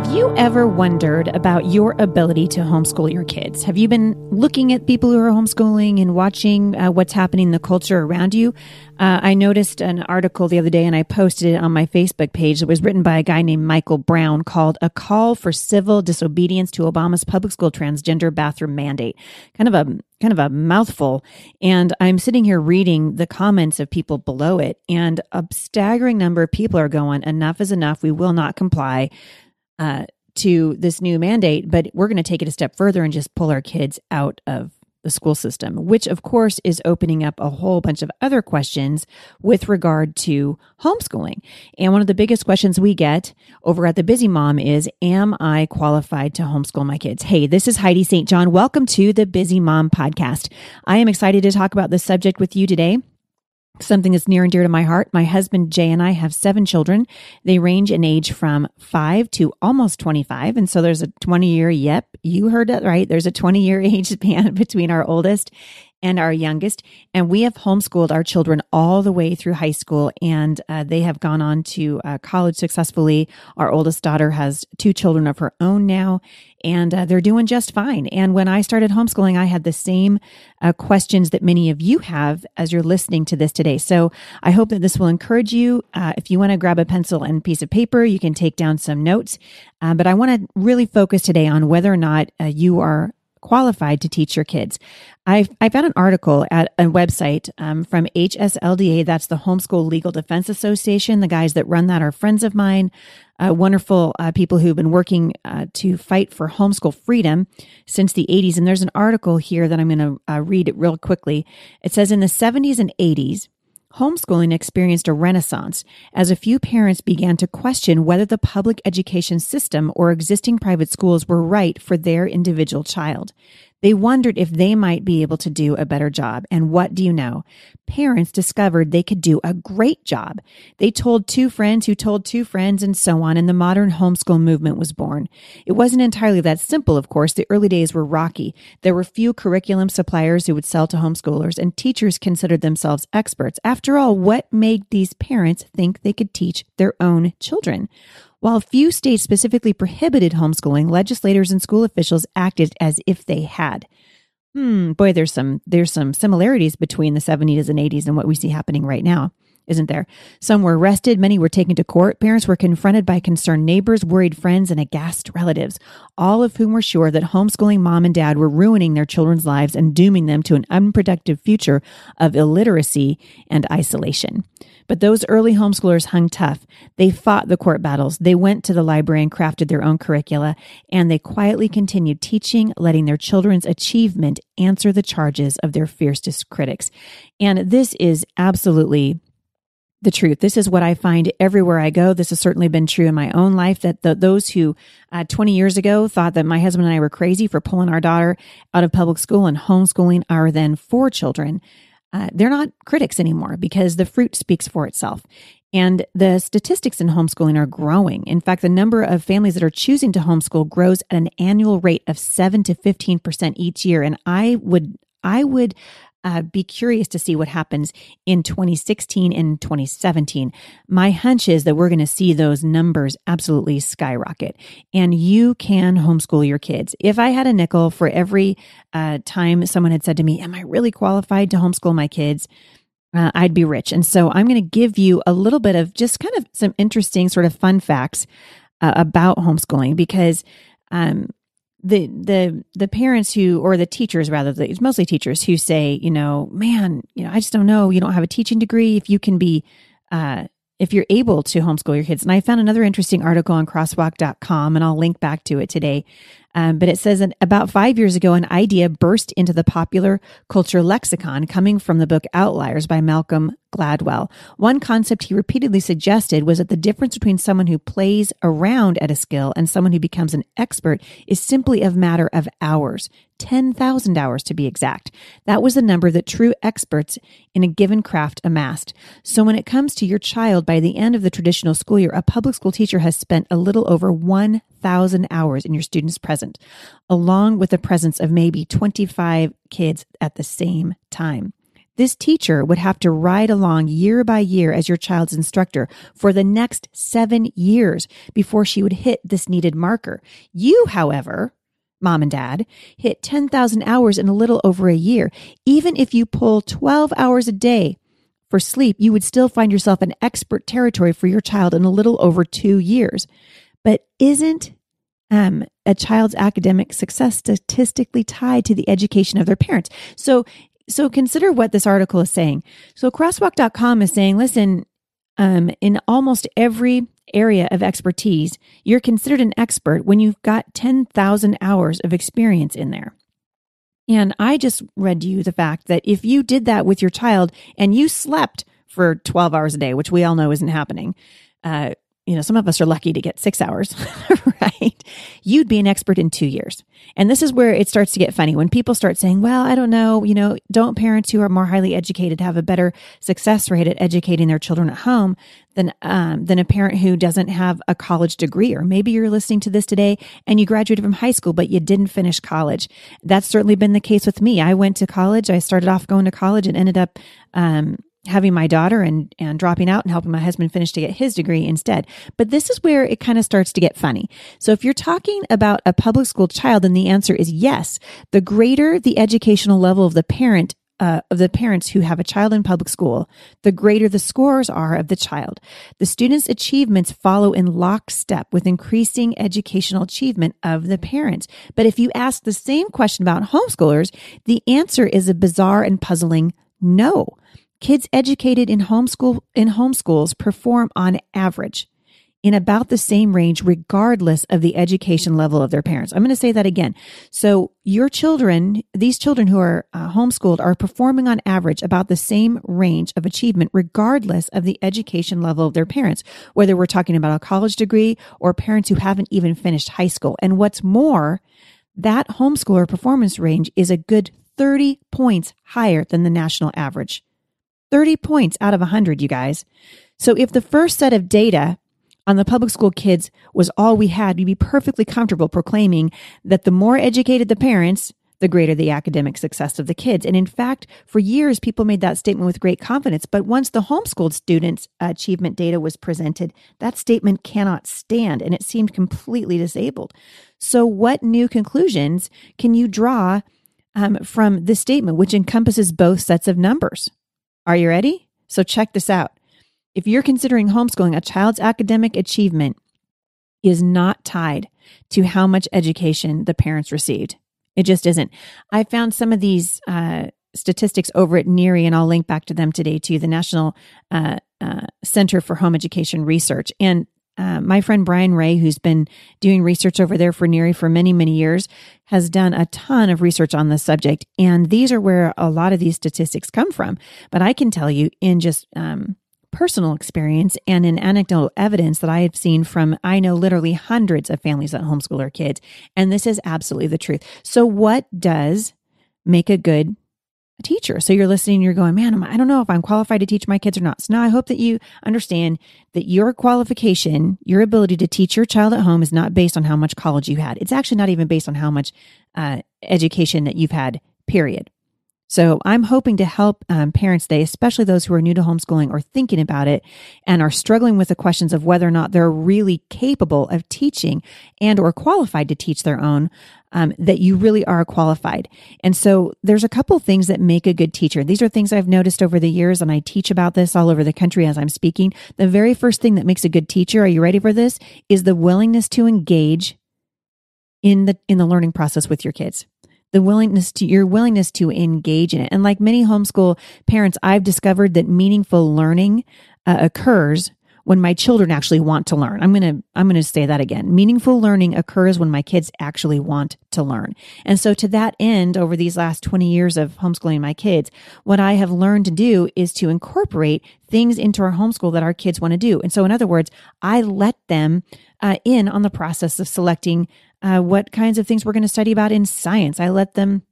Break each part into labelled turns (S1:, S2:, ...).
S1: Have you ever wondered about your ability to homeschool your kids? Have you been looking at people who are homeschooling and watching uh, what's happening in the culture around you? Uh, I noticed an article the other day and I posted it on my Facebook page that was written by a guy named Michael Brown called A Call for Civil Disobedience to Obama's Public School Transgender Bathroom Mandate. Kind of a kind of a mouthful. And I'm sitting here reading the comments of people below it, and a staggering number of people are going, enough is enough. We will not comply uh, to this new mandate, but we're going to take it a step further and just pull our kids out of the school system, which of course is opening up a whole bunch of other questions with regard to homeschooling. And one of the biggest questions we get over at the Busy Mom is Am I qualified to homeschool my kids? Hey, this is Heidi St. John. Welcome to the Busy Mom podcast. I am excited to talk about this subject with you today something that's near and dear to my heart. My husband Jay and I have seven children. They range in age from five to almost 25. And so there's a 20 year, yep, you heard it right. There's a 20 year age span between our oldest and our youngest. And we have homeschooled our children all the way through high school, and uh, they have gone on to uh, college successfully. Our oldest daughter has two children of her own now, and uh, they're doing just fine. And when I started homeschooling, I had the same uh, questions that many of you have as you're listening to this today. So I hope that this will encourage you. Uh, if you want to grab a pencil and piece of paper, you can take down some notes. Uh, but I want to really focus today on whether or not you are qualified to teach your kids. I, I found an article at a website um, from HSLDA, that's the Homeschool Legal Defense Association. The guys that run that are friends of mine, uh, wonderful uh, people who've been working uh, to fight for homeschool freedom since the 80s. And there's an article here that I'm going to uh, read it real quickly. It says in the 70s and 80s, Homeschooling experienced a renaissance as a few parents began to question whether the public education system or existing private schools were right for their individual child. They wondered if they might be able to do a better job. And what do you know? Parents discovered they could do a great job. They told two friends who told two friends and so on, and the modern homeschool movement was born. It wasn't entirely that simple, of course. The early days were rocky. There were few curriculum suppliers who would sell to homeschoolers, and teachers considered themselves experts. After all, what made these parents think they could teach their own children? While few states specifically prohibited homeschooling, legislators and school officials acted as if they had. Hmm, boy, there's some there's some similarities between the 70s and 80s and what we see happening right now isn't there? Some were arrested, many were taken to court. Parents were confronted by concerned neighbors, worried friends, and aghast relatives, all of whom were sure that homeschooling mom and dad were ruining their children's lives and dooming them to an unproductive future of illiteracy and isolation. But those early homeschoolers hung tough. They fought the court battles. They went to the library and crafted their own curricula, and they quietly continued teaching, letting their children's achievement answer the charges of their fiercest critics. And this is absolutely the truth. This is what I find everywhere I go. This has certainly been true in my own life that the, those who uh, 20 years ago thought that my husband and I were crazy for pulling our daughter out of public school and homeschooling our then four children, uh, they're not critics anymore because the fruit speaks for itself. And the statistics in homeschooling are growing. In fact, the number of families that are choosing to homeschool grows at an annual rate of 7 to 15% each year. And I would I would uh, be curious to see what happens in 2016 and 2017. My hunch is that we're going to see those numbers absolutely skyrocket. And you can homeschool your kids. If I had a nickel for every uh, time someone had said to me, Am I really qualified to homeschool my kids? Uh, I'd be rich. And so I'm going to give you a little bit of just kind of some interesting, sort of fun facts uh, about homeschooling because um, the the the parents who or the teachers rather it's mostly teachers who say you know man you know i just don't know. You don't have a teaching degree. If you can be uh if you're able to homeschool your kids. And i found another interesting article on crosswalk.com and i'll link back to it today um, but it says that about five years ago, an idea burst into the popular culture lexicon coming from the book Outliers by Malcolm Gladwell. One concept he repeatedly suggested was that the difference between someone who plays around at a skill and someone who becomes an expert is simply a matter of hours. 10,000 hours to be exact. That was the number that true experts in a given craft amassed. So when it comes to your child, by the end of the traditional school year, a public school teacher has spent a little over 1,000 hours in your student's present, along with the presence of maybe 25 kids at the same time. This teacher would have to ride along year by year as your child's instructor for the next seven years before she would hit this needed marker. You, however, mom and dad, hit 10,000 hours in a little over a year. Even if you pull 12 hours a day for sleep, you would still find yourself in expert territory for your child in a little over two years. But isn't um, a child's academic success statistically tied to the education of their parents? So, so consider what this article is saying. So crosswalk.com is saying, listen, um, in almost every area of expertise, you're considered an expert when you've got 10,000 hours of experience in there. And I just read to you the fact that if you did that with your child and you slept for 12 hours a day, which we all know isn't happening, uh, you know, some of us are lucky to get six hours, right? You'd be an expert in two years. And this is where it starts to get funny when people start saying, well, I don't know, you know, don't parents who are more highly educated have a better success rate at educating their children at home than, um, than a parent who doesn't have a college degree? Or maybe you're listening to this today and you graduated from high school, but you didn't finish college. That's certainly been the case with me. I went to college. I started off going to college and ended up, um, having my daughter and and dropping out and helping my husband finish to get his degree instead. But this is where it kind of starts to get funny. So if you're talking about a public school child, then the answer is yes. The greater the educational level of the parent uh, of the parents who have a child in public school, the greater the scores are of the child. The student's achievements follow in lockstep with increasing educational achievement of the parents. But if you ask the same question about homeschoolers, the answer is a bizarre and puzzling no. Kids educated in homeschool in homeschools perform on average in about the same range regardless of the education level of their parents. I'm going to say that again. So your children, these children who are uh, homeschooled are performing on average about the same range of achievement regardless of the education level of their parents, whether we're talking about a college degree or parents who haven't even finished high school. And what's more, that homeschooler performance range is a good 30 points higher than the national average. 30 points out of 100, you guys. So if the first set of data on the public school kids was all we had, we'd be perfectly comfortable proclaiming that the more educated the parents, the greater the academic success of the kids. And in fact, for years, people made that statement with great confidence. But once the homeschooled students' achievement data was presented, that statement cannot stand and it seemed completely disabled. So, what new conclusions can you draw um, from this statement, which encompasses both sets of numbers? Are you ready? So check this out. If you're considering homeschooling, a child's academic achievement is not tied to how much education the parents received. It just isn't. I found some of these uh, statistics over at NHERI, and I'll link back to them today too, the National uh, uh, Center for Home Education Research. And uh, my friend Brian Ray, who's been doing research over there for NHERI for many, many years, has done a ton of research on this subject. And these are where a lot of these statistics come from. But I can tell you in just um, personal experience and in anecdotal evidence that I have seen from, I know literally hundreds of families that homeschool their kids. And this is absolutely the truth. So, what does make a good a teacher. So you're listening, you're going, man, I don't know if I'm qualified to teach my kids or not. So now I hope that you understand that your qualification, your ability to teach your child at home is not based on how much college you had. It's actually not even based on how much uh, education that you've had, period. So I'm hoping to help um, parents today, especially those who are new to homeschooling or thinking about it and are struggling with the questions of whether or not they're really capable of teaching and or qualified to teach their own. Um, that you really are qualified. And so there's a couple things that make a good teacher. These are things I've noticed over the years, and I teach about this all over the country as I'm speaking. The very first thing that makes a good teacher, are you ready for this? Is the willingness to engage in the in the learning process with your kids the willingness to your willingness to engage in it. And like many homeschool parents, I've discovered that meaningful learning uh, occurs when my children actually want to learn. I'm going to I'm going to say that again. Meaningful learning occurs when my kids actually want to learn. And so to that end over these last 20 years of homeschooling my kids, what I have learned to do is to incorporate things into our homeschool that our kids want to do. And so in other words, I let them uh, in on the process of selecting uh, what kinds of things we're going to study about in science. I let them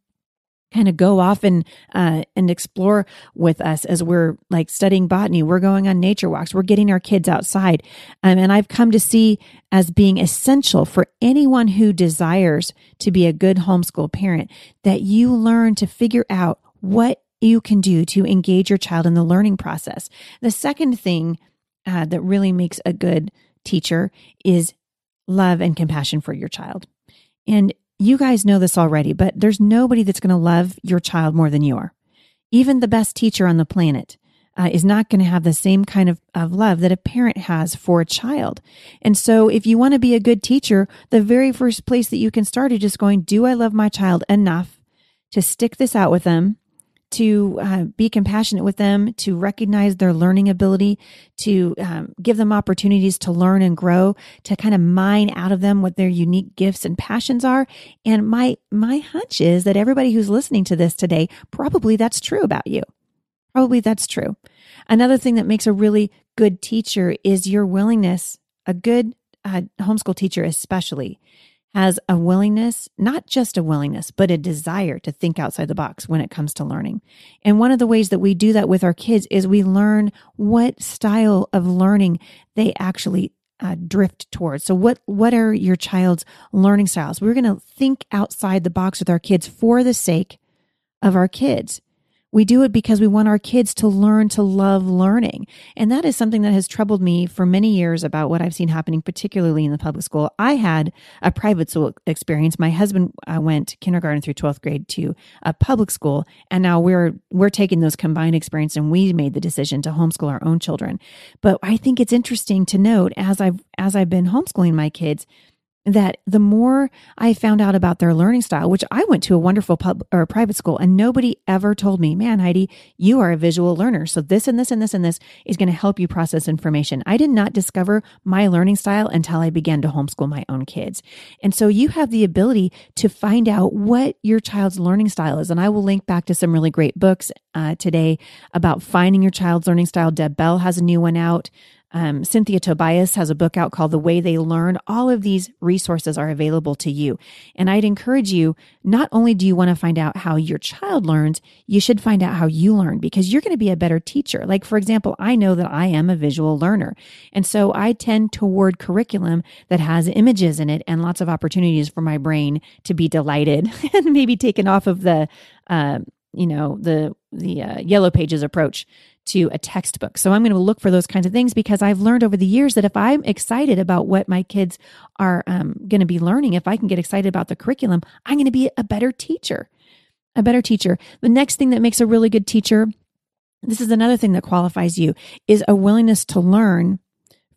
S1: kind of go off and uh, and explore with us as we're like studying botany. We're going on nature walks. We're getting our kids outside, um, and I've come to see as being essential for anyone who desires to be a good homeschool parent that you learn to figure out what you can do to engage your child in the learning process. The second thing uh, that really makes a good teacher is love and compassion for your child. And you guys know this already, but there's nobody that's going to love your child more than you are. Even the best teacher on the planet uh, is not going to have the same kind of, of love that a parent has for a child. And so, if you want to be a good teacher, the very first place that you can start is just going, Do I love my child enough to stick this out with them? To uh, be compassionate with them, to recognize their learning ability, to um, give them opportunities to learn and grow, to kind of mine out of them what their unique gifts and passions are. And my my hunch is that everybody who's listening to this today, probably that's true about you. Probably that's true. Another thing that makes a really good teacher is your willingness. A good uh, homeschool teacher, especially, has a willingness, not just a willingness, but a desire to think outside the box when it comes to learning. And one of the ways that we do that with our kids is we learn what style of learning they actually uh, drift towards. So what what are your child's learning styles? We're going to think outside the box with our kids for the sake of our kids. We do it because we want our kids to learn to love learning. And that is something that has troubled me for many years about what I've seen happening, particularly in the public school. I had a private school experience. My husband uh, went kindergarten through 12th grade to a public school. And now we're, we're taking those combined experience and we made the decision to homeschool our own children. But I think it's interesting to note as I've, as I've been homeschooling my kids, that the more I found out about their learning style, which I went to a wonderful pub or private school and nobody ever told me, man, Heidi, you are a visual learner. So this and this and this and this is going to help you process information. I did not discover my learning style until I began to homeschool my own kids. And so you have the ability to find out what your child's learning style is. And I will link back to some really great books uh, today about finding your child's learning style. Deb Bell has a new one out. Um, Cynthia Tobias has a book out called The Way They Learn. All of these resources are available to you. And I'd encourage you, not only do you want to find out how your child learns, you should find out how you learn because you're going to be a better teacher. Like, for example, I know that I am a visual learner. And so I tend toward curriculum that has images in it and lots of opportunities for my brain to be delighted and maybe taken off of the, uh, you know, the, the uh, yellow pages approach to a textbook. So I'm going to look for those kinds of things because I've learned over the years that if I'm excited about what my kids are um, going to be learning, if I can get excited about the curriculum, I'm going to be a better teacher. A better teacher. The next thing that makes a really good teacher, this is another thing that qualifies you, is a willingness to learn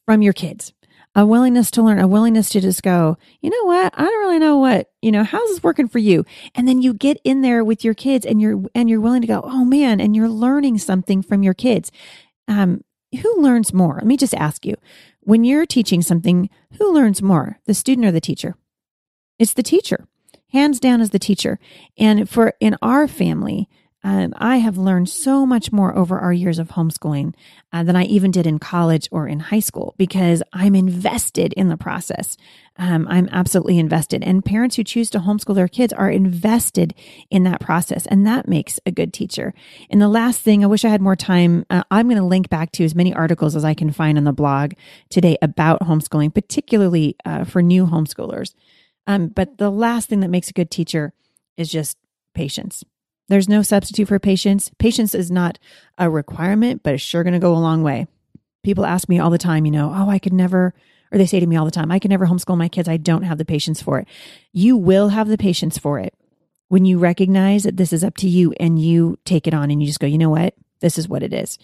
S1: from your kids a willingness to learn, a willingness to just go, you know what? I don't really know what, you know, how's this working for you? And then you get in there with your kids and you're, and you're willing to go, oh man, and you're learning something from your kids. Um, who learns more? Let me just ask you when you're teaching something, who learns more, the student or the teacher? It's the teacher. Hands down is the teacher. And for in our family, um, I have learned so much more over our years of homeschooling uh, than I even did in college or in high school because I'm invested in the process. Um, I'm absolutely invested. And parents who choose to homeschool their kids are invested in that process. And that makes a good teacher. And the last thing, I wish I had more time. Uh, I'm going to link back to as many articles as I can find on the blog today about homeschooling, particularly uh, for new homeschoolers. Um, but the last thing that makes a good teacher is just patience there's no substitute for patience. Patience is not a requirement, but it's sure going to go a long way. People ask me all the time, you know, oh, I could never, or they say to me all the time, I can never homeschool my kids. I don't have the patience for it. You will have the patience for it when you recognize that this is up to you and you take it on and you just go, you know what? This is what it is.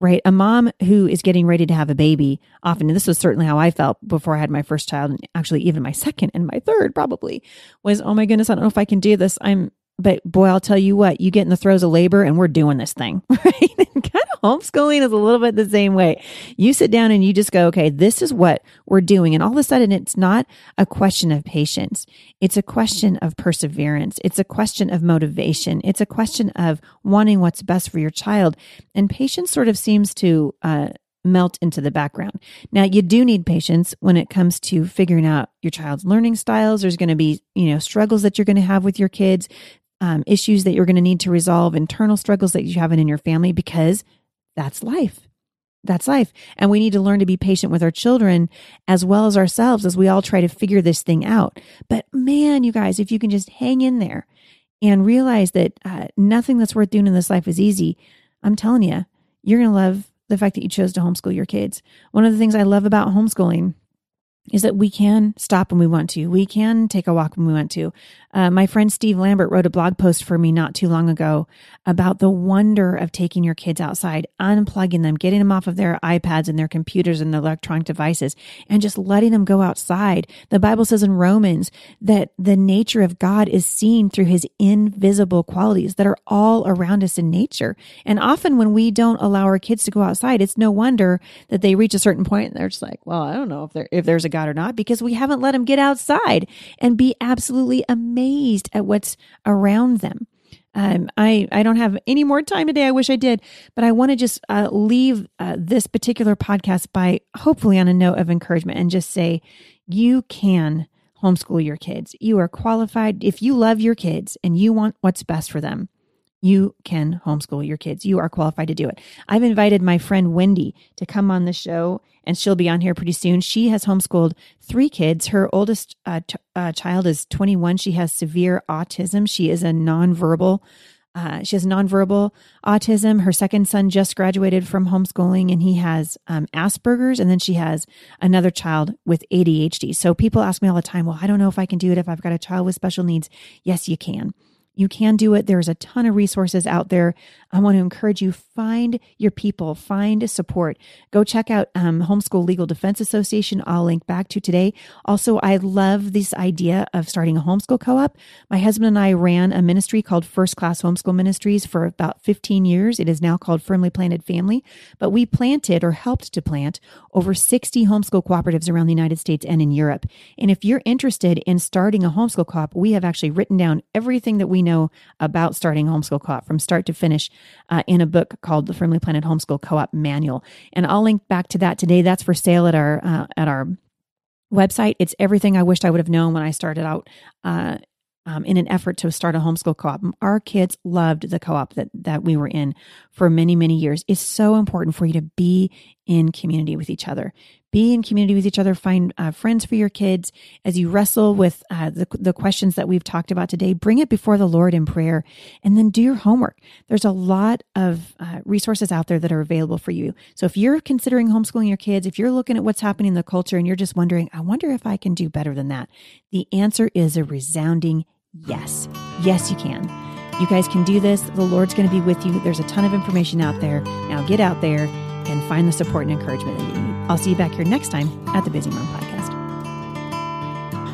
S1: Right. A mom who is getting ready to have a baby, often, and this was certainly how I felt before I had my first child, and actually even my second and my third probably was, oh my goodness, I don't know if I can do this. I'm but boy, I'll tell you what, you get in the throes of labor and we're doing this thing, right? kind of homeschooling is a little bit the same way. You sit down and you just go, okay, this is what we're doing. And all of a sudden, it's not a question of patience. It's a question of perseverance. It's a question of motivation. It's a question of wanting what's best for your child. And patience sort of seems to, uh, melt into the background. Now, you do need patience when it comes to figuring out your child's learning styles. There's going to be, you know, struggles that you're going to have with your kids um, issues that you're going to need to resolve, internal struggles that you have in your family, because that's life. That's life. And we need to learn to be patient with our children as well as ourselves as we all try to figure this thing out. But man, you guys, if you can just hang in there and realize that uh, nothing that's worth doing in this life is easy, I'm telling you, you're going to love the fact that you chose to homeschool your kids. One of the things I love about homeschooling is that we can stop when we want to. We can take a walk when we want to. Uh, my friend Steve Lambert wrote a blog post for me not too long ago about the wonder of taking your kids outside, unplugging them, getting them off of their iPads and their computers and their electronic devices, and just letting them go outside. The Bible says in Romans that the nature of God is seen through his invisible qualities that are all around us in nature. And often when we don't allow our kids to go outside, it's no wonder that they reach a certain point and they're just like, well, I don't know if there if there's a God or not because we haven't let them get outside and be absolutely amazed at what's around them. Um, I, I don't have any more time today. I wish I did, but I want to just uh, leave uh, this particular podcast by hopefully on a note of encouragement and just say, you can homeschool your kids. You are qualified. If you love your kids and you want what's best for them, you can homeschool your kids. You are qualified to do it. I've invited my friend Wendy to come on the show, and she'll be on here pretty soon. She has homeschooled three kids. Her oldest uh, t- uh, child is 21. She has severe autism. She is a nonverbal. Uh, she has nonverbal autism. Her second son just graduated from homeschooling and he has um, Asperger's. And then she has another child with ADHD. So people ask me all the time, well, I don't know if I can do it if I've got a child with special needs. Yes, you can. You can do it. There's a ton of resources out there. I want to encourage you find your people, find support. Go check out um, Homeschool Legal Defense Association. I'll link back to today. Also, I love this idea of starting a homeschool co-op. My husband and I ran a ministry called First Class Homeschool Ministries for about 15 years. It is now called Firmly Planted Family, but we planted or helped to plant over 60 homeschool cooperatives around the United States and in Europe. And if you're interested in starting a homeschool co-op, we have actually written down everything that we know about starting homeschool co-op from start to finish uh, in a book called the Firmly Planted Homeschool Co-op Manual. And I'll link back to that today. That's for sale at our uh, at our website. It's everything I wished I would have known when I started out uh, um, in an effort to start a homeschool co-op. Our kids loved the co-op that that we were in for many many years. It's so important for you to be in community with each other be in community with each other, find uh, friends for your kids as you wrestle with uh, the, the questions that we've talked about today. Bring it before the Lord in prayer and then do your homework. There's a lot of uh, resources out there that are available for you. So if you're considering homeschooling your kids, if you're looking at what's happening in the culture and you're just wondering, I wonder if I can do better than that, the answer is a resounding yes. Yes, you can. You guys can do this. The Lord's going to be with you. There's a ton of information out there. Now get out there and find the support and encouragement that you need. I'll see you back here next time at the Busy Mom Podcast.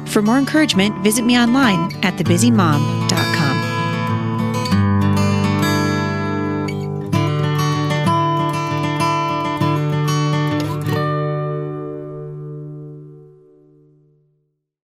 S1: For more encouragement, visit me online at thebusymom.com